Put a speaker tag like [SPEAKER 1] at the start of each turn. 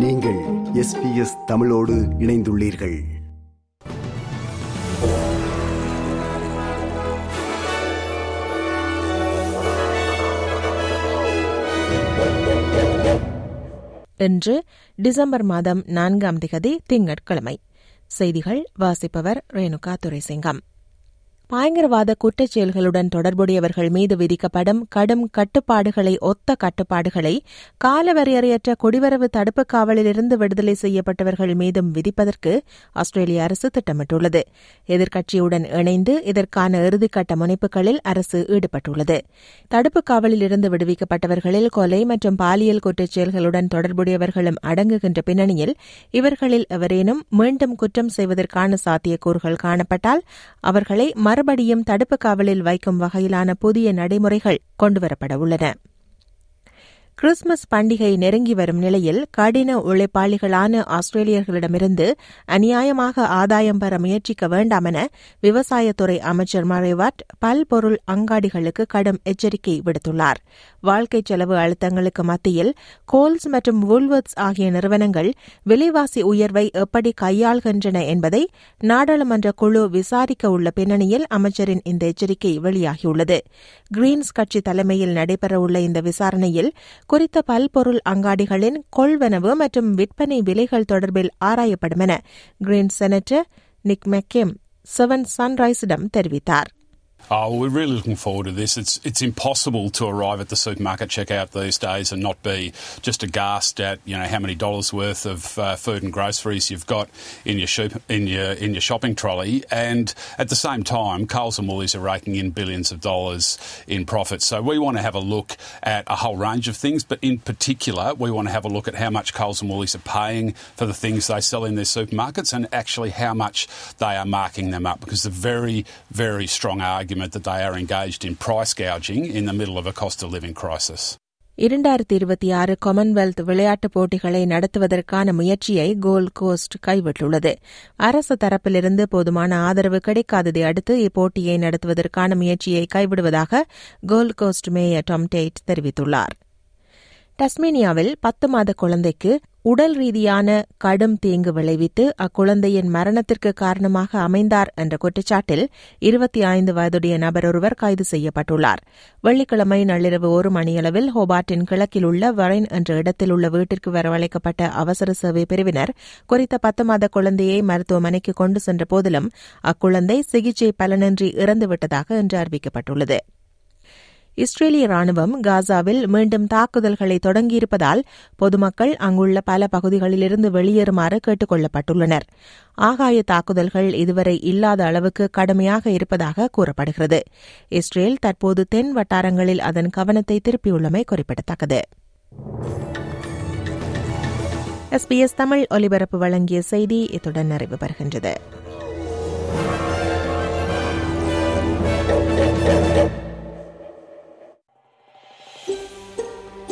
[SPEAKER 1] நீங்கள் எஸ்பிஎஸ் தமிழோடு இணைந்துள்ளீர்கள்.
[SPEAKER 2] இன்று டிசம்பர் மாதம் நான்காம் திகதி திங்கட்கிழமை. செய்திகள் வாசிப்பவர் ரேணுகா துரைசிங்கம். பயங்கரவாத குற்றச் செயல்களுடன் தொடர்புடையவர்கள் மீது விதிக்கப்படும் கடும் கட்டுப்பாடுகளை ஒத்த கட்டுப்பாடுகளை காலவரையறையற்ற குடிவரவு தடுப்பு காவலிலிருந்து விடுதலை செய்யப்பட்டவர்கள் மீதும் விதிப்பதற்கு ஆஸ்திரேலிய அரசு திட்டமிட்டுள்ளது. எதிர்க்கட்சியுடன் இணைந்து இதற்கான இறுதிக்கட்ட முனைப்புகளில் அரசு ஈடுபட்டுள்ளது. தடுப்பு காவலில் இருந்து விடுவிக்கப்பட்டவர்களில் கொலை மற்றும் பாலியல் குற்றச் செயல்களுடன் தொடர்புடையவர்களும் அடங்குகின்ற பின்னணியில் இவர்களில் எவரேனும் மீண்டும் குற்றம் செய்வதற்கான சாத்தியக்கூறுகள் காணப்பட்டால் அவர்களை மறுபடியும் தடுப்பு காவலில் வைக்கும் வகையிலான புதிய நடைமுறைகள் கொண்டுவரப்பட உள்ளன. கிறிஸ்துமஸ் பண்டிகை நெருங்கி வரும் நிலையில் கடின உழைப்பாளிகளான ஆஸ்திரேலியர்களிடமிருந்து அநியாயமாக ஆதாயம் பெற முயற்சிக்க வேண்டாம் என விவசாயத்துறை அமைச்சர் மறைவாட் பல்பொருள் அங்காடிகளுக்கு கடும் எச்சரிக்கை விடுத்துள்ளார். வாழ்க்கை செலவு அழுத்தங்களுக்கு மத்தியில் கோல்ஸ் மற்றும் வூல்வர்ட்ஸ் ஆகிய நிறுவனங்கள் விலைவாசி உயர்வை எப்படி கையாள்கின்றன என்பதை நாடாளுமன்ற குழு விசாரிக்க உள்ள பின்னணியில் அமைச்சரின் இந்த எச்சரிக்கை வெளியாகியுள்ளது. கிரீன்ஸ் கட்சி தலைமையில் நடைபெறவுள்ள இந்த விசாரணையில் குறித்த பல்பொருள் அங்காடிகளின் கொள்வனவு மற்றும் விற்பனை விலைகள் தொடர்பில் ஆராயப்படும் என Green senator Nick McKim seven சன்ரைஸிடம் தெரிவித்தார்.
[SPEAKER 3] Oh, we're really looking forward to this. It's it's impossible to arrive at the supermarket checkout these days and not be just aghast at you know how many dollars worth of uh, food and groceries you've got in your shop, in your in your shopping trolley, and at the same time, Coles and Woolies are raking in billions of dollars in profits. So we want to have a look at a whole range of things, but in particular, we want to have a look at how much Coles and Woolies are paying for the things they sell in their supermarkets, and actually how much they are marking them up, because the very very strong argument that they are engaged in price gouging in the middle of a cost of living crisis.
[SPEAKER 2] இரண்டாயிரத்தி இருபத்தி ஆறு Commonwealth விளையாட்டுப் போட்டிகளை நடத்துவதற்கான முயற்சியை gold cost கைவிட்டுள்ளது அரசு தரப்பிலிருந்து போதுமான ஆதரவு கிடைக்காததை அடுத்து இப்போட்டியை நடத்துவதற்கான முயற்சியை கைவிடுவதாக Gold Coast mayor Tom Tate தெரிவித்துள்ளார் டஸ்மேனியாவில் பத்து மாத குழந்தைக்கு உடல் ரீதியான கடும் தீங்கு விளைவித்து அக்குழந்தையின் மரணத்திற்கு காரணமாக அமைந்தார் என்ற குற்றச்சாட்டில் இருபத்தி ஐந்து வயதுடைய நபர் ஒருவர் கைது செய்யப்பட்டுள்ளார். வெள்ளிக்கிழமை நள்ளிரவு ஒரு மணியளவில் ஹோபார்ட்டின் கிழக்கில் உள்ள வரைன் என்ற இடத்தில் உள்ள வீட்டிற்கு வரவழைக்கப்பட்ட அவசர சேவை பிரிவினர் குறித்த பத்து மாத குழந்தையை மருத்துவமனைக்கு கொண்டு சென்ற போதிலும் அக்குழந்தை சிகிச்சை பலனின்றி இறந்துவிட்டதாக இன்று அறிவிக்கப்பட்டுள்ளது. இஸ்ரேலிய ராணுவம் காசாவில் மீண்டும் தாக்குதல்களை தொடங்கியிருப்பதால் பொதுமக்கள் அங்குள்ள பல பகுதிகளிலிருந்து வெளியேறுமாறு கேட்டுக் கொள்ளப்பட்டுள்ளனர் ஆகாய தாக்குதல்கள் இதுவரை இல்லாத அளவுக்கு கடுமையாக இருப்பதாக கூறப்படுகிறது. இஸ்ரேல் தற்போது தென் வட்டாரங்களில் அதன் கவனத்தை திருப்பியுள்ளமை குறிப்பிடத்தக்கது. எஸ்பிஎஸ் தமிழ் ஒலிபரப்பு வழங்கிய செய்தி இத்துடன் நிறைவு பெறுகின்றது.